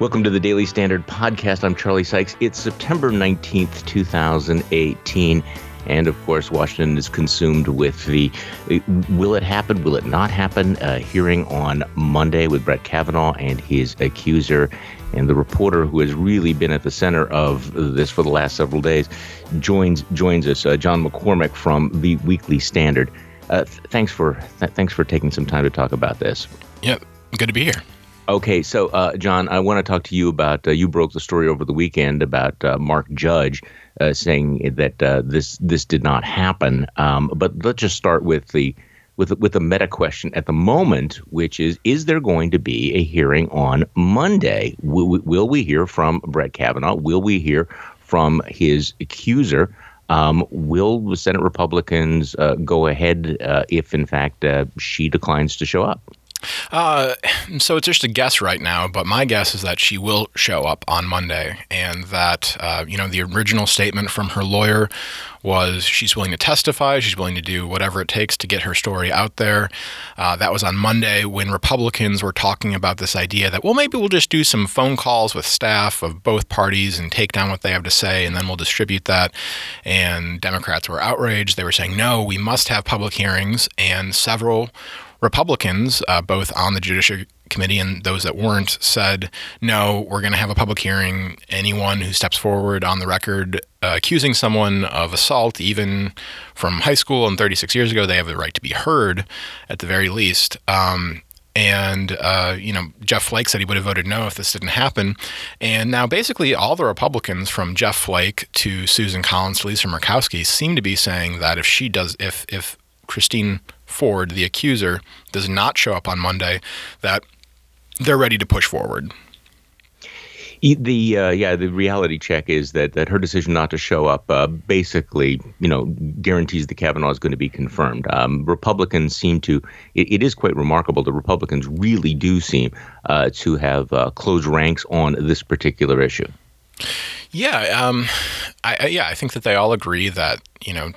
Welcome to the Daily Standard Podcast. I'm Charlie Sykes. It's September 19th, 2018. And of course, Washington is consumed with the will it happen, will it not happen uh, hearing on Monday with Brett Kavanaugh and his accuser. And the reporter who has really been at the center of this for the last several days joins joins us, uh, John McCormack from the Weekly Standard. Uh, th- thanks for th- thanks for taking some time to talk about this. Yep, good to be here. Okay, so uh, John, I want to talk to you about. Uh, you broke the story over the weekend about uh, Mark Judge uh, saying that uh, this this did not happen. Um, but let's just start with the with with the meta question at the moment, which is: Is there going to be a hearing on Monday? Will, will we hear from Brett Kavanaugh? Will we hear from his accuser? Um, will the Senate Republicans uh, go ahead if, in fact, she declines to show up? Uh, so it's just a guess right now, but my guess is that she will show up on Monday, and that uh, you know the original statement from her lawyer was she's willing to testify, she's willing to do whatever it takes to get her story out there. Uh, that was on Monday when Republicans were talking about this idea that well maybe we'll just do some phone calls with staff of both parties and take down what they have to say, and then we'll distribute that. And Democrats were outraged; they were saying no, we must have public hearings, and several Republicans, uh, both on the Judiciary Committee and those that weren't, said, no, we're going to have a public hearing. Anyone who steps forward on the record uh, accusing someone of assault, even from high school and 36 years ago, they have the right to be heard at the very least. Um, and uh, you know Jeff Flake said he would have voted no if this didn't happen. And now basically all the Republicans from Jeff Flake to Susan Collins to Lisa Murkowski seem to be saying that if she does, if if Christine Ford, the accuser, does not show up on Monday, that they're ready to push forward. The uh, yeah, the reality check is that that her decision not to show up uh, basically, you know, guarantees the Kavanaugh is going to be confirmed. Um, Republicans seem to. It, it is quite remarkable. The Republicans really do seem uh, to have uh, closed ranks on this particular issue. Yeah, um, I, yeah, I think that they all agree that you know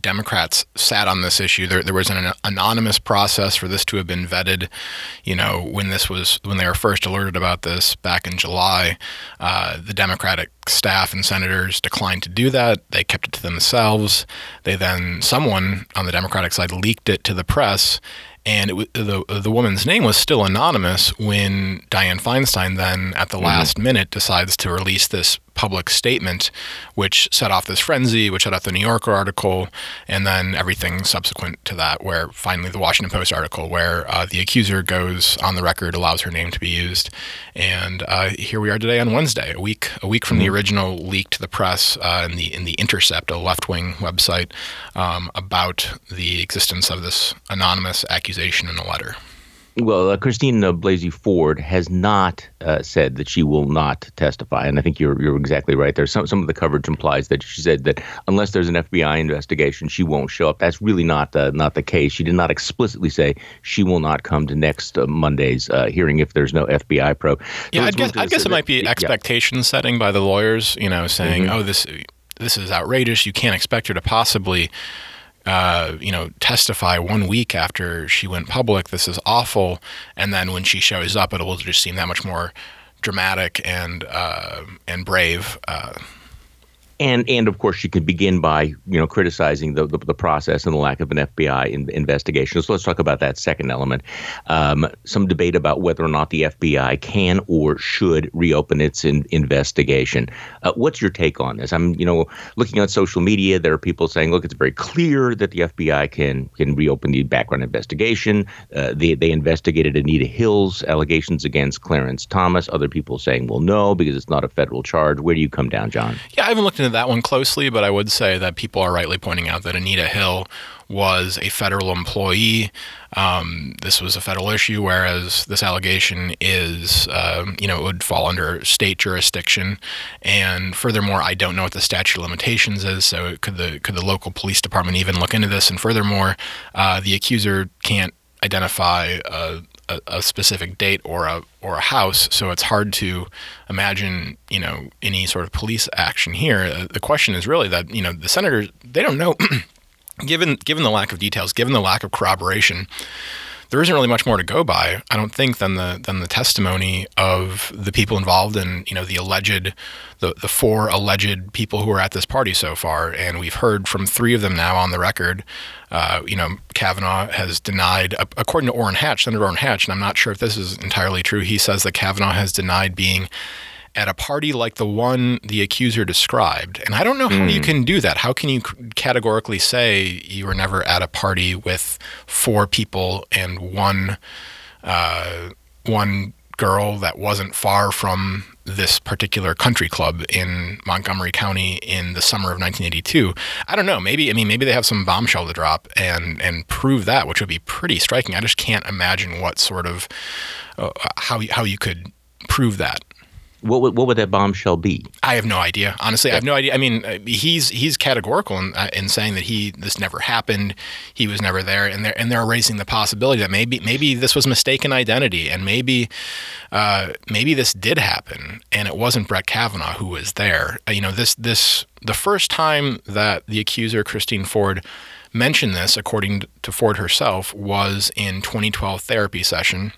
Democrats sat on this issue. There, there was an anonymous process for this to have been vetted. You know, when this was when they were first alerted about this back in July, uh, the Democratic staff and senators declined to do that. They kept it to themselves. They then someone on the Democratic side leaked it to the press, and it, the the woman's name was still anonymous when Dianne Feinstein then at the mm-hmm. last minute decides to release this public statement, which set off this frenzy, which set off the New Yorker article, and then everything subsequent to that, where finally the Washington Post article, where uh, the accuser goes on the record, allows her name to be used, and uh, here we are today on Wednesday, a week a week from mm-hmm. the original leak to the press uh, in the in the Intercept, a left wing website, um, about the existence of this anonymous accusation in a letter. Well, uh, Christine uh, Blasey Ford has not uh, said that she will not testify, and I think you're you're exactly right there. Some some of the coverage implies that she said that unless there's an FBI investigation, she won't show up. That's really not uh, not the case. She did not explicitly say she will not come to next uh, Monday's uh, hearing if there's no FBI probe. So yeah, I guess I guess it might be expectation yeah. setting by the lawyers. You know, saying, mm-hmm. "Oh, this this is outrageous. You can't expect her to possibly." Uh, you know, testify one week after she went public, this is awful. And then when she shows up, it will just seem that much more dramatic and uh, and brave. Uh, and and of course she can begin by you know criticizing the the, the process and the lack of an FBI in, investigation. So let's talk about that second element. Um, some debate about whether or not the FBI can or should reopen its in, investigation. Uh, what's your take on this? I'm you know looking on social media. There are people saying, look, it's very clear that the FBI can can reopen the background investigation. Uh, they they investigated Anita Hill's allegations against Clarence Thomas. Other people saying, well, no, because it's not a federal charge. Where do you come down, John? Yeah, I haven't looked that one closely, but I would say that people are rightly pointing out that Anita Hill was a federal employee. Um, this was a federal issue, whereas this allegation is, uh, you know, it would fall under state jurisdiction. And furthermore, I don't know what the statute of limitations is. So could the could the local police department even look into this? And furthermore, uh, the accuser can't identify a, a, a, specific date or a or a house, so it's hard to imagine you know any sort of police action here. Uh, the question is really that you know the senators they don't know, given given the lack of details, given the lack of corroboration. There isn't really much more to go by. I don't think than the than the testimony of the people involved and you know the alleged the the four alleged people who are at this party so far, and we've heard from three of them now on the record. Uh, you know, Kavanaugh has denied, according to Orrin Hatch, Senator Orrin Hatch, and I'm not sure if this is entirely true. He says that Kavanaugh has denied being at a party like the one the accuser described. And I don't know how mm. you hmm. can do that. How can you categorically say you were never at a party with four people and one uh, one girl that wasn't far from this particular country club in Montgomery County in the summer of 1982. I don't know. Maybe I mean maybe they have some bombshell to drop and and prove that, which would be pretty striking. I just can't imagine what sort of uh, how how you could prove that what would, what would that bombshell be? I have no idea. Honestly, yeah. I have no idea. I mean, uh, he's he's categorical in, uh, in saying that he this never happened. He was never there, and they're and they're raising the possibility that maybe maybe this was mistaken identity, and maybe uh, maybe this did happen, and it wasn't Brett Kavanaugh who was there. Uh, you know, this this the first time that the accuser Christine Ford mentioned this, according to Ford herself, was in 2012 therapy session,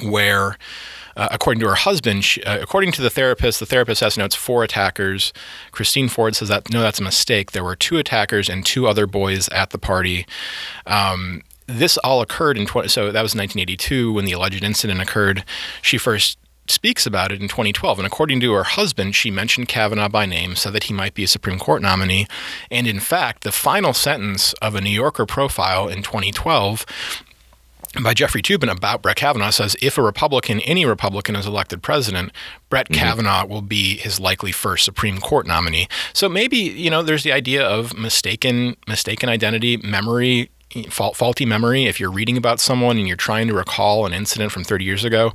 where uh, according to her husband, she, uh, according to the therapist, the therapist has notes four attackers. Christine Ford says that no, that's a mistake. There were two attackers and two other boys at the party. Um, this all occurred in 20, so that was 1982 when the alleged incident occurred. She first speaks about it in 2012. And according to her husband, she mentioned Kavanaugh by name, so that he might be a Supreme Court nominee. And in fact, the final sentence of a New Yorker profile in 2012 by Jeffrey Toobin about Brett Kavanaugh says if a Republican, any Republican, is elected president, Brett mm-hmm. Kavanaugh will be his likely first Supreme Court nominee. So maybe you know there's the idea of mistaken mistaken identity, memory faulty memory, if you're reading about someone and you're trying to recall an incident from 30 years ago,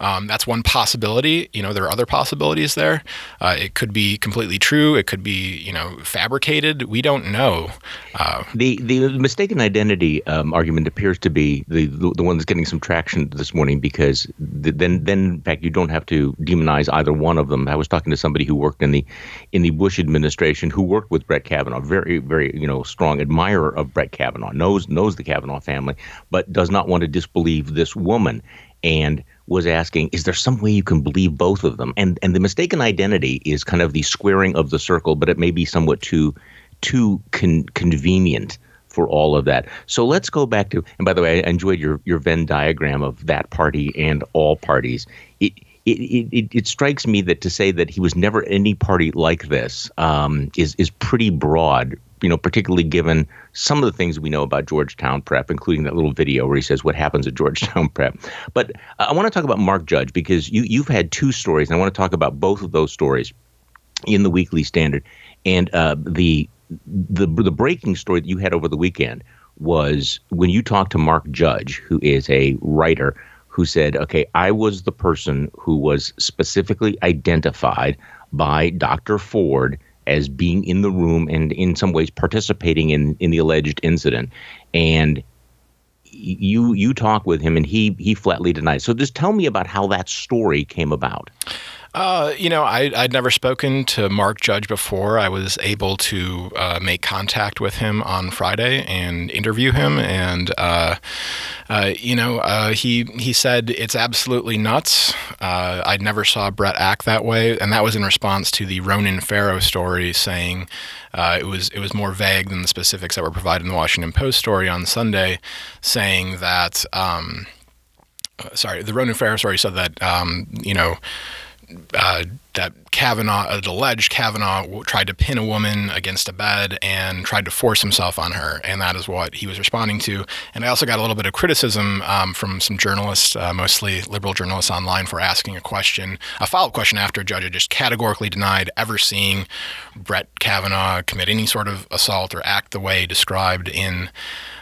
um, that's one possibility. You know, there are other possibilities there. Uh, it could be completely true. It could be, you know, fabricated. We don't know. Uh, the the mistaken identity um, argument appears to be the, the, one that's getting some traction this morning because the, then then in fact you don't have to demonize either one of them. I was talking to somebody who worked in the in the Bush administration who worked with Brett Kavanaugh, very very you know strong admirer of Brett Kavanaugh, knows knows knows the Kavanaugh family, but does not want to disbelieve this woman, and was asking, is there some way you can believe both of them? And and the mistaken identity is kind of the squaring of the circle, but it may be somewhat too too con- convenient for all of that. So let's go back to. And by the way, I enjoyed your your Venn diagram of that party and all parties. It, it, it, it, strikes me that to say that he was never any party like this um, is is pretty broad you know, particularly given some of the things we know about Georgetown Prep, including that little video where he says what happens at Georgetown Prep. But I want to talk about Mark Judge because you you've had two stories, and I want to talk about both of those stories in the Weekly Standard. And uh, the the the breaking story that you had over the weekend was when you talked to Mark Judge, who is a writer, who said, "Okay, I was the person who was specifically identified by Dr. Ford." As being in the room and in some ways participating in in the alleged incident. And you you talk with him and he he flatly denies. So just tell me about how that story came about uh, you know, I, would never spoken to Mark Judge before. I was able to uh, make contact with him on Friday and interview him, and uh, uh you know, uh, he he said it's absolutely nuts. Uh, I never saw Brett act that way, and that was in response to the Ronan Farrow story, saying it was it was more vague than the specifics that were provided in the Washington Post story on Sunday, saying that. Um, sorry, the Ronan Farrow story said that um, you know uh, that Kavanaugh, uh, alleged Kavanaugh, tried to pin a woman against a bed and tried to force himself on her, and that is what he was responding to. And I also got a little bit of criticism um, from some journalists, uh, mostly liberal journalists online, for asking a question, a follow-up question after a judge had just categorically denied ever seeing Brett Kavanaugh commit any sort of assault or act the way described in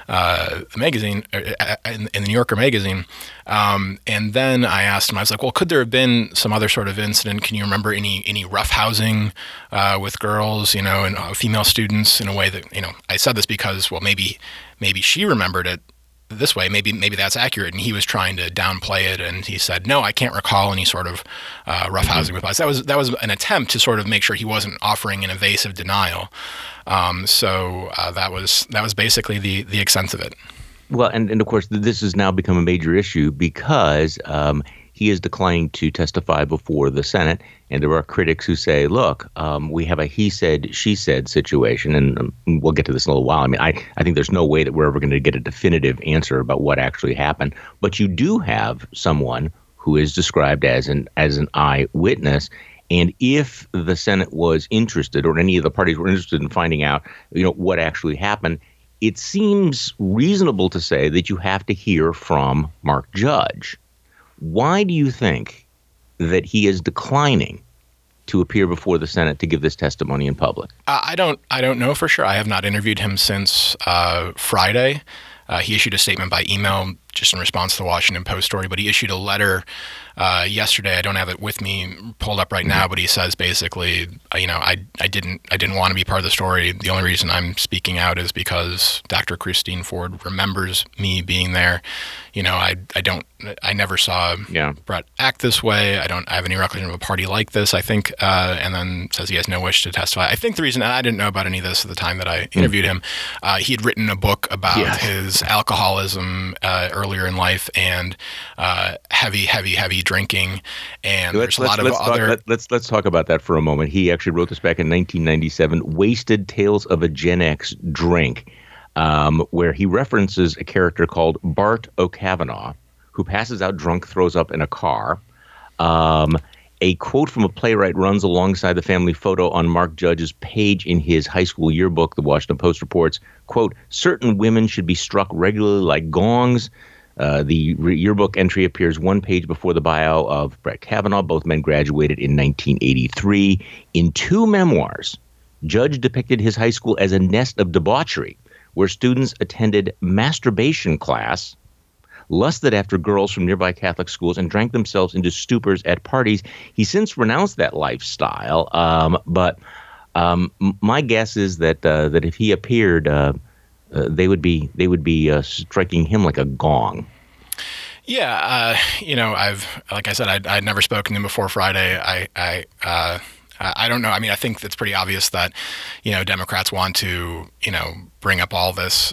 uh, the magazine, uh, uh, in, in, the New Yorker magazine. Um, and then I asked him, I was like, well, could there have been some other sort of incident? Can you remember any any roughhousing uh, with girls, you know, and uh, female students in a way that, you know, I said this because, well, maybe maybe she remembered it this way. Maybe maybe that's accurate. And he was trying to downplay it, and he said, "No, I can't recall any sort of uh, roughhousing with us." That was that was an attempt to sort of make sure he wasn't offering an evasive denial. Um, so uh, that was that was basically the the extent of it. Well, and, and of course, this has now become a major issue because um, he is declining to testify before the Senate. And there are critics who say, look, um, we have a he said, she said situation. And um, we'll get to this in a little while. I mean, I, I think there's no way that we're ever going to get a definitive answer about what actually happened. But you do have someone who is described as an as an eyewitness. And if the Senate was interested, or any of the parties were interested in finding out, you know, what actually happened, it seems reasonable to say that you have to hear from Mark Judge. Why do you think that he is declining to appear before the Senate to give this testimony in public? Uh, I don't. I don't know for sure. I have not interviewed him since uh, Friday. Uh, he issued a statement by email just in response to the Washington Post story, but he issued a letter uh, yesterday. I don't have it with me pulled up right now, mm-hmm. but he says basically, uh, you know, I, I didn't I didn't want to be part of the story. The only reason I'm speaking out is because Dr. Christine Ford remembers me being there. You know, I I don't I never saw yeah. Brett act this way. I don't have any recollection of a party like this. I think, uh, and then says he has no wish to testify. I think the reason I didn't know about any of this at the time that I hmm. interviewed mm. him, uh, he had written a book about yeah. his alcoholism uh, earlier in life and uh, heavy, heavy, heavy drinking, and let's, there's a lot of let's other. Talk, let, let's let's talk about that for a moment. He actually wrote this back in 1997, "Wasted Tales of a Gen X Drunk," um, where he references a character called Bart O'Kavanagh, who passes out drunk, throws up in a car. Um, a quote from a playwright runs alongside the family photo on Mark Judge's page in his high school yearbook. The Washington Post reports, quote, certain women should be struck regularly like gongs. Uh, the re- yearbook entry appears one page before the bio of Brett Kavanaugh. Both men graduated in 1983. In two memoirs, Judge depicted his high school as a nest of debauchery, where students attended masturbation class, lusted after girls from nearby Catholic schools, and drank themselves into stupors at parties. He since renounced that lifestyle, um, but um, my guess is that uh, that if he appeared. Uh, uh, they would be they would be uh, striking him like a gong. Yeah, uh, you know, I've like I said, I'd, I'd never spoken to him before Friday. I I uh, I don't know. I mean, I think it's pretty obvious that you know Democrats want to you know bring up all this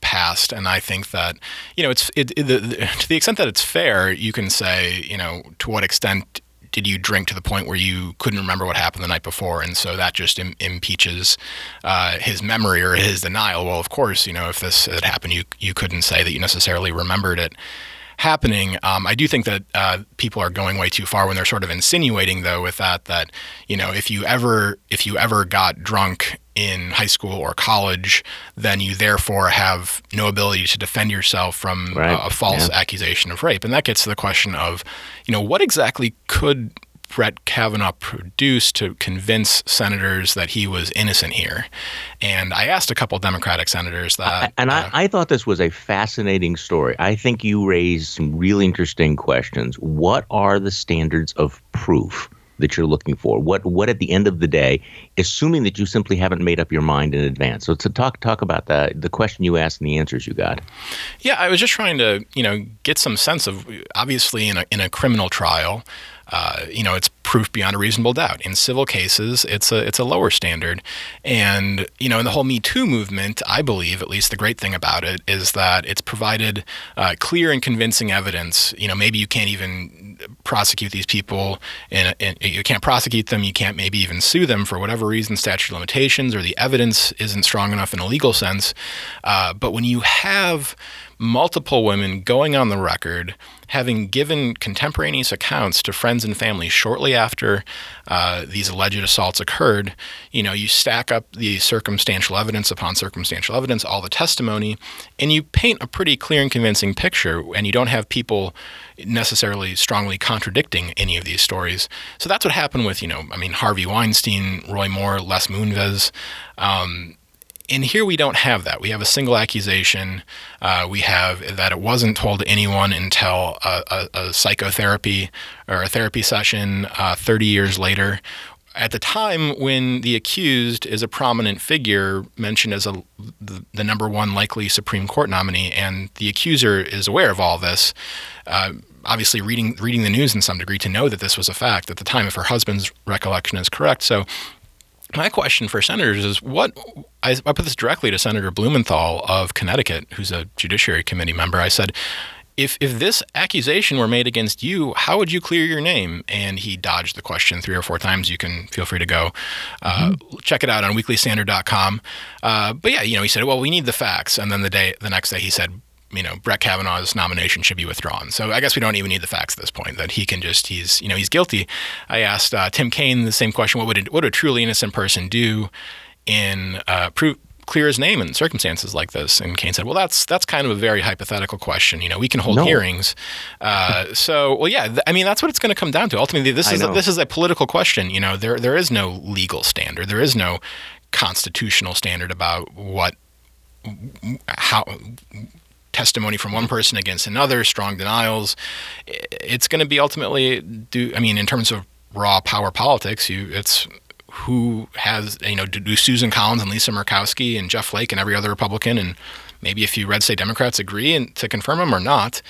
past, and I think that you know it's it, it the, the, to the extent that it's fair, you can say you know to what extent did you drink to the point where you couldn't remember what happened the night before, and so that just Im- impeaches uh, his memory or his denial? Well, of course, you know if this had happened, you you couldn't say that you necessarily remembered it happening. Um, I do think that uh, people are going way too far when they're sort of insinuating, though, with that that you know if you ever if you ever got drunk in high school or college, then you therefore have no ability to defend yourself from right. a, a, false yeah. accusation of rape. And that gets to the question of, you know, what exactly could Brett Kavanaugh produced to convince senators that he was innocent here? And I asked a couple Democratic senators that. and uh, I, I thought this was a fascinating story. I think you raised some really interesting questions. What are the standards of proof? that you're looking for? What what at the end of the day, assuming that you simply haven't made up your mind in advance. So to talk talk about the the question you asked and the answers you got. Yeah, I was just trying to you know get some sense of obviously in a in a criminal trial. Uh, you know, it's proof beyond a reasonable doubt. In civil cases, it's a it's a lower standard, and you know, in the whole Me Too movement, I believe, at least the great thing about it is that it's provided uh, clear and convincing evidence. You know, maybe you can't even prosecute these people, and you can't prosecute them. You can't maybe even sue them for whatever reason, statute of limitations, or the evidence isn't strong enough in a legal sense. Uh, but when you have multiple women going on the record having given contemporaneous accounts to friends and family shortly after uh, these alleged assaults occurred, you know, you stack up the circumstantial evidence upon circumstantial evidence, all the testimony, and you paint a pretty clear and convincing picture, and you don't have people necessarily strongly contradicting any of these stories. So that's what happened with, you know, I mean, Harvey Weinstein, Roy Moore, Les Moonves. Um, and here we don't have that. We have a single accusation. Uh, we have that it wasn't told to anyone until a, a, a psychotherapy or a therapy session uh, 30 years later. At the time when the accused is a prominent figure mentioned as a, the, the number one likely Supreme Court nominee, and the accuser is aware of all this, uh, obviously reading reading the news in some degree to know that this was a fact at the time, if her husband's recollection is correct. So my question for senators is what I, I, put this directly to Senator Blumenthal of Connecticut, who's a Judiciary Committee member. I said, if if this accusation were made against you, how would you clear your name? And he dodged the question three or four times. You can feel free to go uh, mm-hmm. check it out on weeklystandard.com. Uh, but yeah, you know, he said, well, we need the facts. And then the day, the next day, he said, you know, Brett Kavanaugh's nomination should be withdrawn. So I guess we don't even need the facts at this point. That he can just he's you know he's guilty. I asked uh, Tim Kaine the same question: What would it, what would a truly innocent person do in uh, prove clear his name in circumstances like this? And Kaine said, "Well, that's that's kind of a very hypothetical question. You know, we can hold no. hearings. Uh, so, well, yeah, th- I mean, that's what it's going to come down to. Ultimately, this is a, this is a political question. You know, there there is no legal standard. There is no constitutional standard about what how testimony from one person against another, strong denials. It's going to be ultimately do. I mean, in terms of raw power politics, you it's who has you know do Susan Collins and Lisa Murkowski and Jeff Flake and every other Republican and maybe a few red state Democrats agree and to confirm them or not.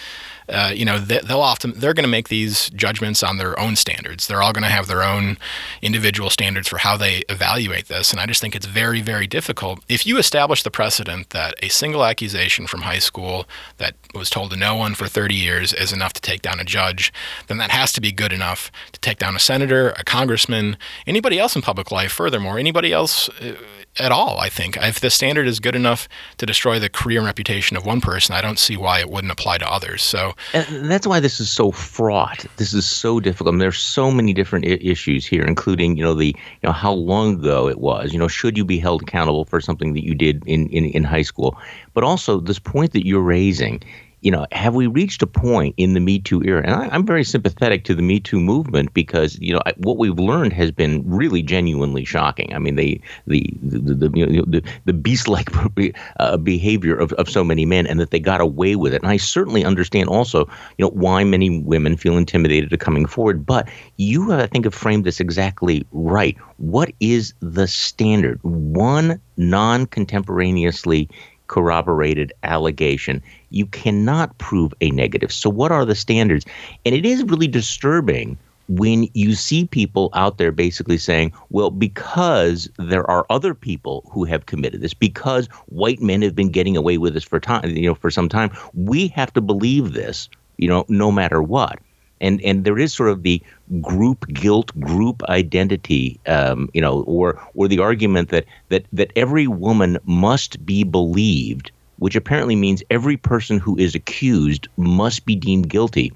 Uh, you know, they, will often they're going to make these judgments on their own standards. They're all going to have their own individual standards for how they evaluate this, and I just think it's very, very difficult. If you establish the precedent that a single accusation from high school that was told to no one for 30 years is enough to take down a judge, then that has to be good enough to take down a senator, a congressman, anybody else in public life. Furthermore, anybody else. Uh, at all. I think if the standard is good enough to destroy the career and reputation of one person, I don't see why it wouldn't apply to others. So and that's why this is so fraught. This is so difficult. I mean, there's so many different I- issues here, including you know the you know how long ago it was. You know, should you be held accountable for something that you did in in, in high school? But also this point that you're raising you know, have we reached a point in the Me Too era? And I, am very sympathetic to the Me Too movement because you know what we've learned has been really genuinely shocking. I mean, the the the the, you know, the, the beast-like uh, behavior of, of so many men, and that they got away with it. And I certainly understand also, you know, why many women feel intimidated to coming forward. But you, I think, have framed this exactly right. What is the standard? One non-contemporaneously corroborated allegation. You cannot prove a negative. So, what are the standards? And it is really disturbing when you see people out there basically saying, well, because there are other people who have committed this, because white men have been getting away with this for time, you know, for some time, we have to believe this, you know, no matter what and and there is sort of the group guilt, group identity, um, you know, or or the argument that that that every woman must be believed, which apparently means every person who is accused must be deemed guilty,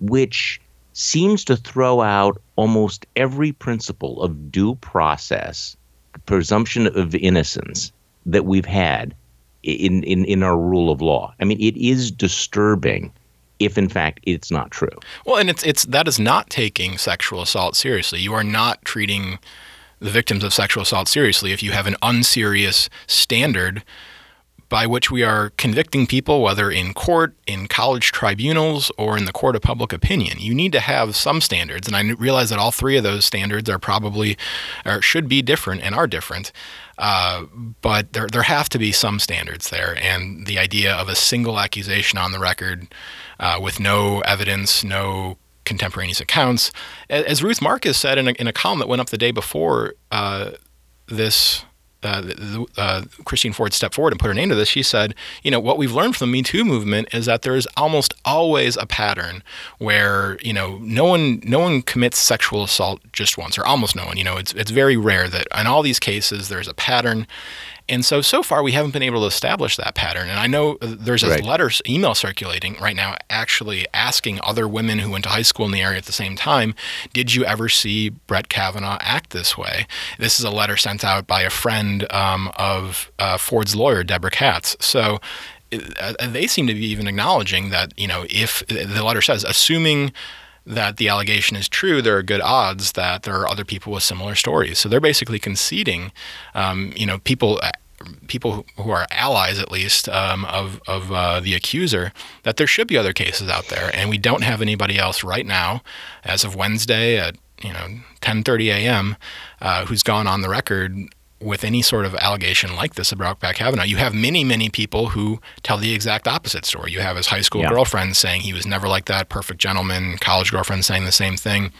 which seems to throw out almost every principle of due process, presumption of innocence that we've had in, in, in our rule of law. I mean, it is disturbing if in fact it's not true. Well, and it's it's that is not taking sexual assault seriously. You are not treating the victims of sexual assault seriously if you have an unserious standard by which we are convicting people, whether in court, in college tribunals, or in the court of public opinion. You need to have some standards, and I realize that all three of those standards are probably or should be different and are different. Uh, but there there have to be some standards there, and the idea of a single accusation on the record uh, with no evidence, no contemporaneous accounts, as Ruth Marcus said in a, in a column that went up the day before uh, this uh, uh, Christine Ford stepped forward and put her name to this, she said, you know, what we've learned from the Me Too movement is that there is almost always a pattern where, you know, no one no one commits sexual assault just once, or almost no one. You know, it's it's very rare that in all these cases there's a pattern, and so, so far, we haven't been able to establish that pattern. And I know uh, there's a right. letter, email circulating right now, actually asking other women who went to high school in the area at the same time, did you ever see Brett Kavanaugh act this way? This is a letter sent out by a friend um, of uh, Ford's lawyer, Deborah Katz. So uh, they seem to be even acknowledging that, you know, if the letter says, assuming that the allegation is true, there are good odds that there are other people with similar stories. So they're basically conceding, um, you know, people people who are allies, at least, um, of of uh, the accuser, that there should be other cases out there, and we don't have anybody else right now, as of Wednesday at you know 10:30 a.m., uh, who's gone on the record with any sort of allegation like this about Brett Kavanaugh. You have many, many people who tell the exact opposite story. You have his high school yeah. girlfriend saying he was never like that, perfect gentleman, college girlfriend saying the same thing.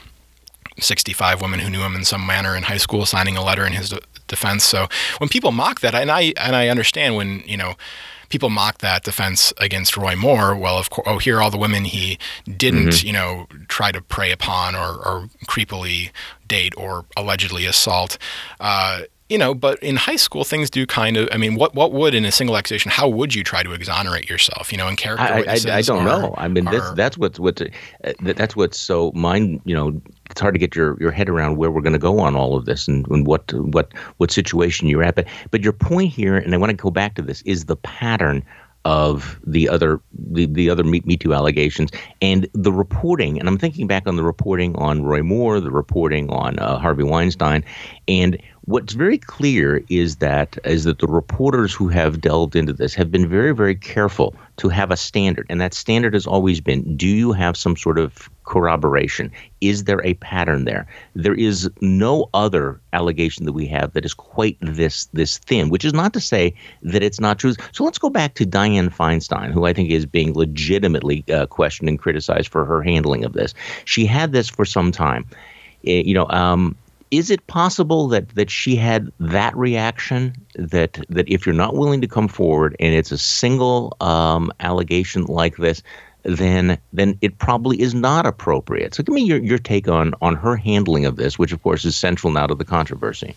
65 women who knew him in some manner in high school signing a letter in his defense. So when people mock that, and I and I understand when you know people mock that defense against Roy Moore. Well, of course, oh, here are all the women he didn't, mm-hmm. you know, try to prey upon or, or creepily date or allegedly assault. Uh, you know, but in high school, things do kind of. I mean, what what would in a single accusation? How would you try to exonerate yourself? You know, in character I. I, I don't are, know. I mean, are, that's that's what's what's uh, that's what's so mind. You know, it's hard to get your, your head around where we're going to go on all of this and, and what what what situation you're at. But but your point here, and I want to go back to this, is the pattern of the other the, the other Me, Me Too allegations and the reporting. And I'm thinking back on the reporting on Roy Moore, the reporting on uh, Harvey Weinstein, and what's very clear is that is that the reporters who have delved into this have been very very careful to have a standard, and that standard has always been: Do you have some sort of corroboration? Is there a pattern there? There is no other allegation that we have that is quite this this thin, which is not to say that it's not true. So let's go back to Dianne Feinstein, who I think is being legitimately uh, questioned and criticized for her handling of this. She had this for some time. Eh, you know, um, is it possible that that she had that reaction? That that if you're not willing to come forward and it's a single um, allegation like this then then it probably is not appropriate. So give me your, your take on on her handling of this, which of course is central now to the controversy.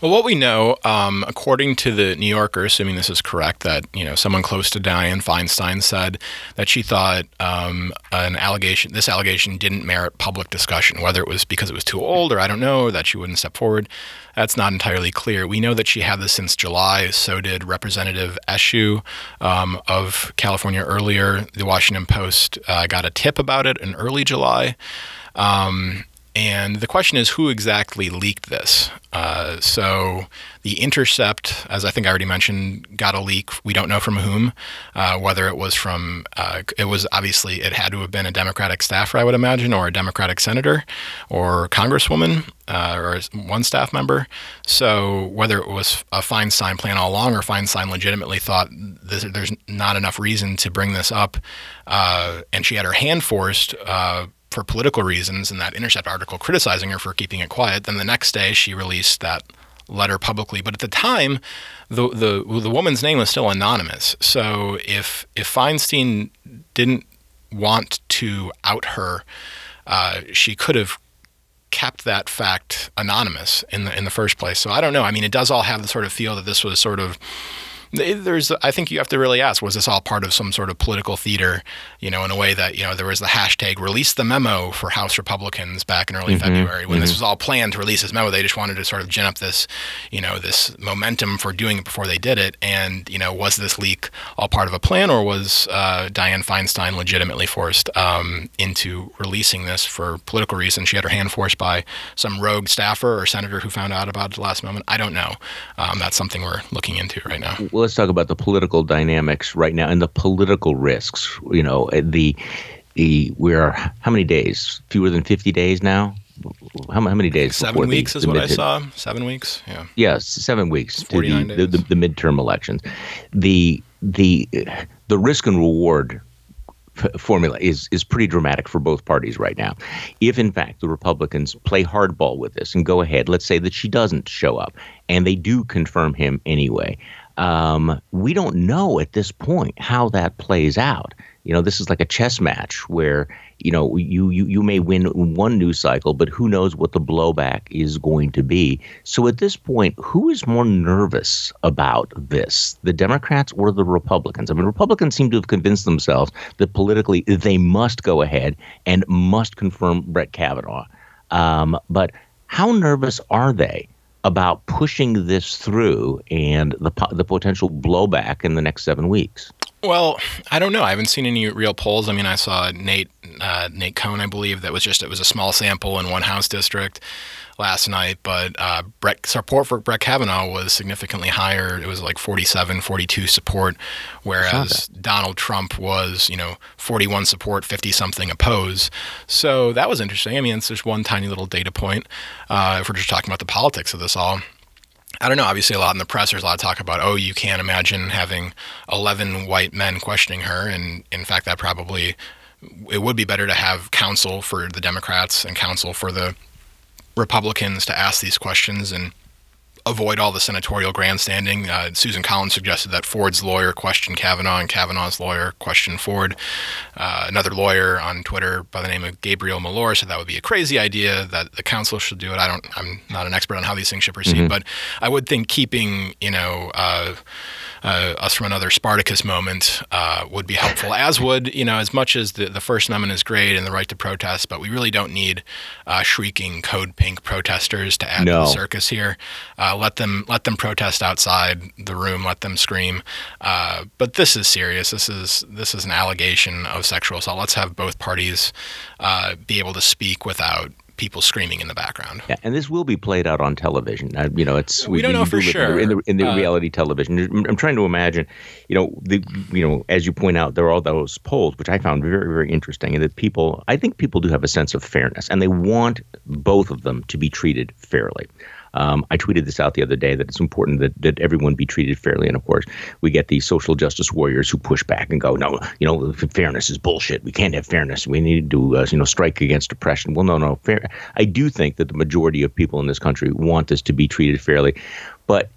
Well, what we know, um, according to the New Yorker, assuming this is correct, that you know someone close to Dianne Feinstein said that she thought um, an allegation, this allegation, didn't merit public discussion, whether it was because it was too old or I don't know, or that she wouldn't step forward. That's not entirely clear. We know that she had this since July. So did Representative Eshoo um, of California earlier. The Washington Post uh, got a tip about it in early July. Um, and the question is who exactly leaked this? Uh, so the Intercept, as I think I already mentioned, got a leak. We don't know from whom, uh, whether it was from, uh, it was obviously, it had to have been a Democratic staffer, I would imagine, or a Democratic senator or congresswoman uh, or one staff member. So whether it was a Feinstein plan all along or Feinstein legitimately thought this, there's not enough reason to bring this up, uh, and she had her hand forced uh, for political reasons in that Intercept article criticizing her for keeping it quiet. Then the next day she released that letter publicly. But at the time, the the the woman's name was still anonymous. So if if Feinstein didn't want to out her, uh, she could have kept that fact anonymous in the in the first place. So I don't know. I mean, it does all have the sort of feel that this was sort of there's I think you have to really ask was this all part of some sort of political theater you know in a way that you know there was the hashtag release the memo for House Republicans back in early mm-hmm, February when mm-hmm. this was all planned to release this memo. They just wanted to sort of gin up this you know this momentum for doing it before they did it. And you know was this leak all part of a plan or was uh, Dianne Feinstein legitimately forced um, into releasing this for political reasons? She had her hand forced by some rogue staffer or senator who found out about it at the last moment. I don't know. Um, that's something we're looking into right now. Well, let's talk about the political dynamics right now and the political risks. You know, eh, the the we're how many days? Fewer than fifty days now. How, how many days? Seven weeks the, is the what mid- I saw. Seven weeks. Yeah. Yeah, seven weeks to the, the, the, the midterm elections. The the the risk and reward formula is is pretty dramatic for both parties right now. If in fact the Republicans play hardball with this and go ahead, let's say that she doesn't show up and they do confirm him anyway, um, we don't know at this point how that plays out. You know, this is like a chess match where you know you you you may win one news cycle, but who knows what the blowback is going to be. So at this point, who is more nervous about this, the Democrats or the Republicans? I mean, Republicans seem to have convinced themselves that politically they must go ahead and must confirm Brett Kavanaugh. Um, but how nervous are they? About pushing this through and the the potential blowback in the next seven weeks? Well, I don't know. I haven't seen any real polls. I mean, I saw Nate uh, Nate Cohn, I believe, that was just it was a small sample in one House district last night, but uh, Brett, support for Brett Kavanaugh was significantly higher. It was like 47, 42 support, whereas Donald Trump was, you know, 41 support, 50 something oppose. So that was interesting. I mean, it's just one tiny little data point. Uh, if we're just talking about the politics of this all. I don't know. Obviously, a lot in the press, there's a lot of talk about, oh, you can't imagine having 11 white men questioning her. And in fact, that probably, it would be better to have counsel for the Democrats and counsel for the Republicans to ask these questions and avoid all the senatorial grandstanding. Uh, Susan Collins suggested that Ford's lawyer question Kavanaugh and Kavanaugh's lawyer question Ford. Uh, another lawyer on Twitter by the name of Gabriel Malor said that would be a crazy idea that the counsel should do it. I don't. I'm not an expert on how these things should proceed, mm-hmm. but I would think keeping you know. Uh, uh, us from another Spartacus moment uh, would be helpful. As would you know, as much as the, the First Amendment is great and the right to protest, but we really don't need uh, shrieking code pink protesters to add no. to the circus here. Uh, let them let them protest outside the room. Let them scream. Uh, but this is serious. This is this is an allegation of sexual assault. Let's have both parties uh, be able to speak without people screaming in the background. Yeah, and this will be played out on television. Uh, you know, it's we, we don't know for sure in the, in the uh, reality television. I'm trying to imagine. You know, the you know, as you point out, there are all those polls, which I found very very interesting, and that people, I think people do have a sense of fairness, and they want both of them to be treated fairly. Um, I tweeted this out the other day that it's important that, that everyone be treated fairly. And of course, we get these social justice warriors who push back and go, no, you know, fairness is bullshit. We can't have fairness. We need to, uh, you know, strike against oppression. Well, no, no. Fair. I do think that the majority of people in this country want us to be treated fairly. But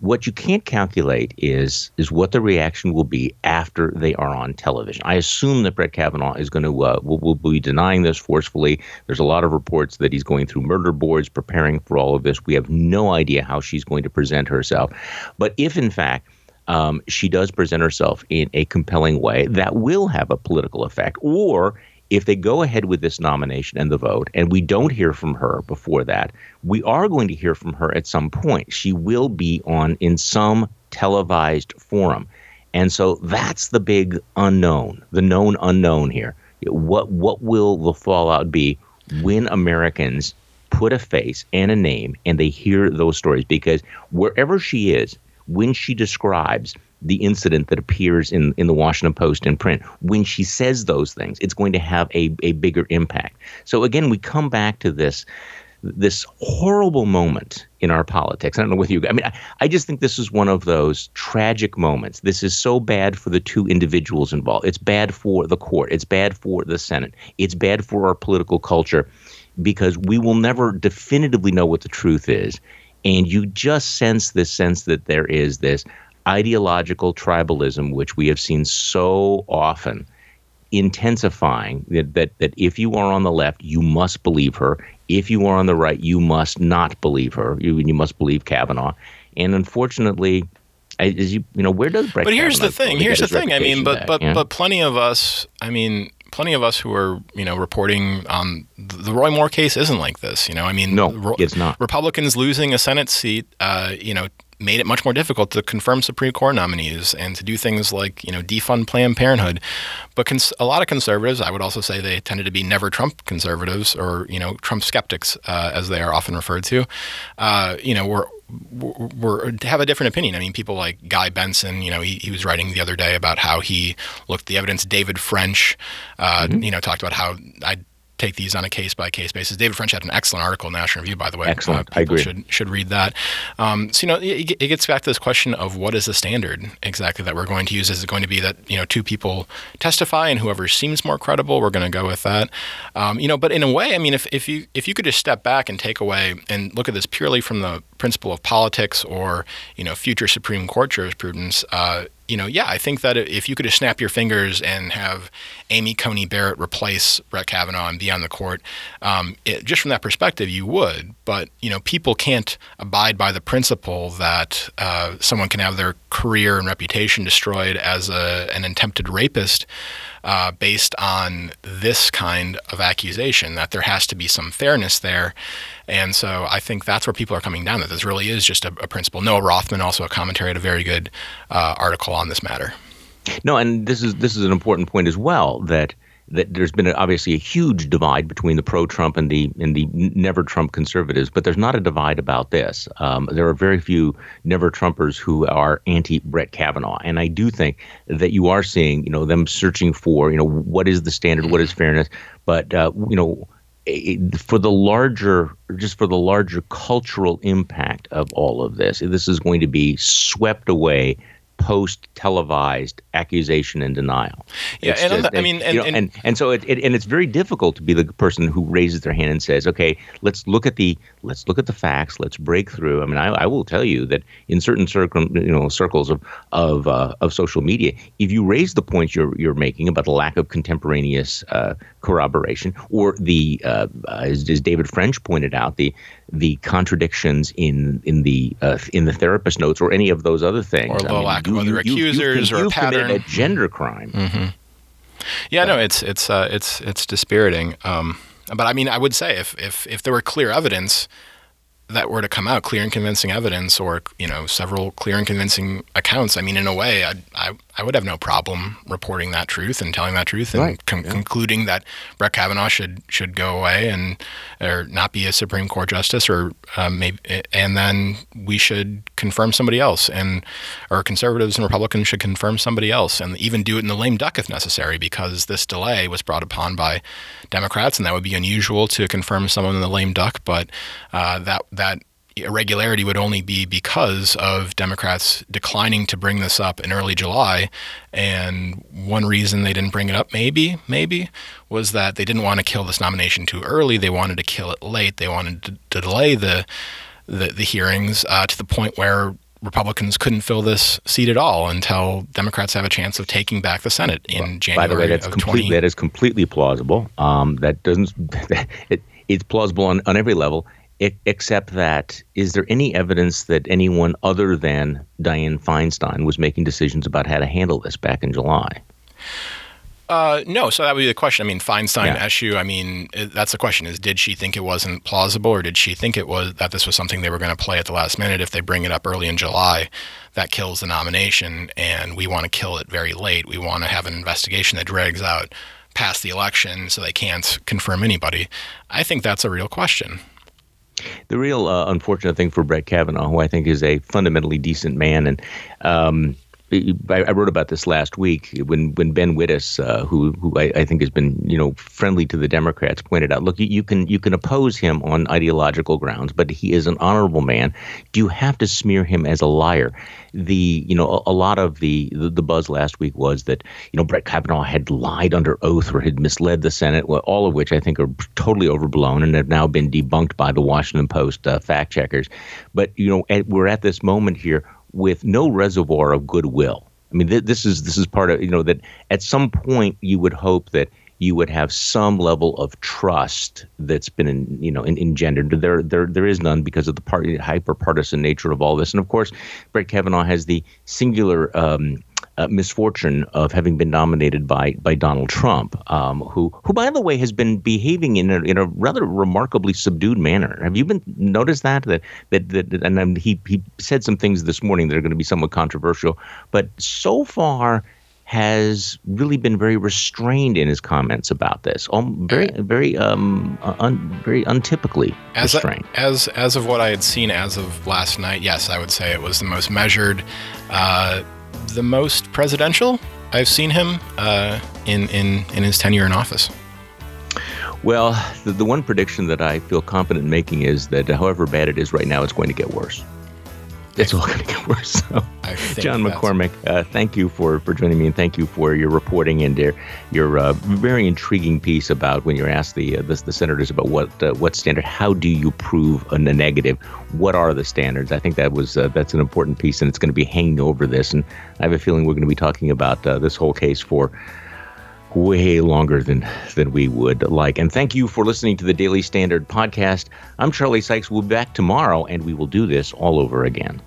what you can't calculate is is what the reaction will be after they are on television. I assume that Brett Kavanaugh is going to uh, will, will be denying this forcefully. There's a lot of reports that he's going through murder boards preparing for all of this. We have no idea how she's going to present herself, but if in fact um, she does present herself in a compelling way, that will have a political effect, or if they go ahead with this nomination and the vote, and we don't hear from her before that, we are going to hear from her at some point. She will be on in some televised forum. And so that's the big unknown, the known unknown here. What what will the fallout be when Americans put a face and a name and they hear those stories? Because wherever she is, when she describes the incident that appears in, in the Washington Post in print, when she says those things, it's going to have a, a bigger impact. So again, we come back to this this horrible moment in our politics. I don't know with you. I mean, I, I just think this is one of those tragic moments. This is so bad for the two individuals involved. It's bad for the court. It's bad for the Senate. It's bad for our political culture because we will never definitively know what the truth is. And you just sense this sense that there is this ideological tribalism, which we have seen so often intensifying that, that that if you are on the left, you must believe her. If you are on the right, you must not believe her. You you must believe Kavanaugh. And unfortunately, as you you know, where does Brett? But here's Kavanaugh the thing. Here's the thing. I mean, but back, but yeah? but plenty of us. I mean, plenty of us who are you know reporting on the Roy Moore case isn't like this. You know, I mean, no, it's not. Republicans losing a Senate seat, uh, you know, made it much more difficult to confirm Supreme Court nominees and to do things like you know defund Planned Parenthood. But cons- a lot of conservatives, I would also say, they tended to be never Trump conservatives or you know Trump skeptics, uh, as they are often referred to. Uh, you know, were were have a different opinion. I mean, people like Guy Benson, you know, he, he was writing the other day about how he looked at the evidence. David French, uh, mm-hmm. you know, talked about how I take these on a case by case basis. David French had an excellent article in National Review, by the way. Excellent, uh, I agree. Should should read that. Um, so you know, it, it, gets back to this question of what is the standard exactly that we're going to use? Is it going to be that you know two people testify and whoever seems more credible, we're going to go with that? Um, you know, but in a way, I mean, if if you if you could just step back and take away and look at this purely from the principle of politics or you know future Supreme Court jurisprudence, uh, you know, yeah, I think that if you could just snap your fingers and have Amy Coney Barrett replace Brett Kavanaugh and be on the court, um, it, just from that perspective, you would. But you know, people can't abide by the principle that uh, someone can have their career and reputation destroyed as a, an attempted rapist uh, based on this kind of accusation. That there has to be some fairness there. And so I think that's where people are coming down that this really is just a, a principle. Noah Rothman, also a commentary, had a very good uh, article on this matter. No, and this is this is an important point as well that that there's been obviously a huge divide between the pro-Trump and the and the never-Trump conservatives, but there's not a divide about this. Um, there are very few never-Trumpers who are anti-Brett Kavanaugh, and I do think that you are seeing, you know, them searching for, you know, what is the standard, what is fairness, but uh, you know, for the larger just for the larger cultural impact of all of this this is going to be swept away post televised accusation and denial. Yeah, It's and just- the- I mean, and- you know, and- and and so it, it and it's very difficult to be the person who raises their hand and says, "Okay, let's look at the let's look at the facts. Let's break through." I mean, I, I will tell you that in certain circum, you know circles of of uh, of social media, if you raise the points you're you're making about the lack of contemporaneous uh, corroboration, or the uh, as, as David French pointed out, the the contradictions in in the uh, in the therapist notes, or any of those other things, Or the lack of other accusers or you've committed pattern. a gender crime. Yeah, no, it's it's uh, it's it's dispiriting. Um, but I mean, I would say if if if there were clear evidence that were to come out, clear and convincing evidence, or you know, several clear and convincing accounts, I mean, in a way, I I, I would have no problem reporting that truth and telling that truth and Right, con- concluding that Brett Kavanaugh should should go away and or not be a Supreme Court justice, or um, maybe, and then we should confirm somebody else, and or conservatives and Republicans should confirm somebody else, and even do it in the lame duck if necessary, because this delay was brought upon by Democrats, and that would be unusual to confirm someone in the lame duck, but uh, that that irregularity would only be because of Democrats declining to bring this up in early July. And one reason they didn't bring it up, maybe, maybe, was that they didn't want to kill this nomination too early. They wanted to kill it late. They wanted to, to delay the the, the hearings uh, to the point where Republicans couldn't fill this seat at all until Democrats have a chance of taking back the Senate in January By the way, that's completely 20. that is completely plausible. Um, that doesn't it, it's plausible on, on every level, except that is there any evidence that anyone other than Dianne Feinstein was making decisions about how to handle this back in July? Uh, no, so that would be the question. I mean, Feinstein Yeah. issue. I mean, that's the question: is did she think it wasn't plausible, or did she think it was that this was something they were going to play at the last minute? If they bring it up early in July, that kills the nomination, and we want to kill it very late. We want to have an investigation that drags out past the election, so they can't confirm anybody. I think that's a real question. The real uh, unfortunate thing for Brett Kavanaugh, who I think is a fundamentally decent man, and um, I, wrote about this last week when when Ben Wittes, uh, who who I, I think has been you know friendly to the Democrats, pointed out, look, you, you can you can oppose him on ideological grounds, but he is an honorable man. Do you have to smear him as a liar? The you know a, a lot of the, the the buzz last week was that you know Brett Kavanaugh had lied under oath or had misled the Senate, well, all of which I think are totally overblown and have now been debunked by the Washington Post uh, fact checkers. But you know at, we're at this moment here with no reservoir of goodwill. I mean, th- this is this is part of you know that at some point you would hope that you would have some level of trust that's been in, you know en- engendered. There there there is none because of the party hyper partisan nature of all this, and of course, Brett Kavanaugh has the singular. Um, uh, misfortune of having been nominated by by Donald Trump, um, who who by the way has been behaving in a in a rather remarkably subdued manner. Have you been noticed that that that, that and um, he he said some things this morning that are going to be somewhat controversial, but so far has really been very restrained in his comments about this. Um, very very um un, very untypically As restrained. as as of what I had seen as of last night, yes, I would say it was the most measured, uh, the most presidential I've seen him uh, in in in his tenure in office. Well, the, the one prediction that I feel confident making is that however bad it is right now, it's going to get worse. It's all going to get worse. So, John McCormack, uh, thank you for, for joining me, and thank you for your reporting and your, your uh, very intriguing piece about when you're asked the uh, the, the senators about what uh, what standard, how do you prove a, negative, what are the standards? I think that was uh, that's an important piece, and it's going to be hanging over this. And I have a feeling we're going to be talking about uh, this whole case for way longer than than we would like. And thank you for listening to the Daily Standard podcast. I'm Charlie Sykes. We'll be back tomorrow, and we will do this all over again.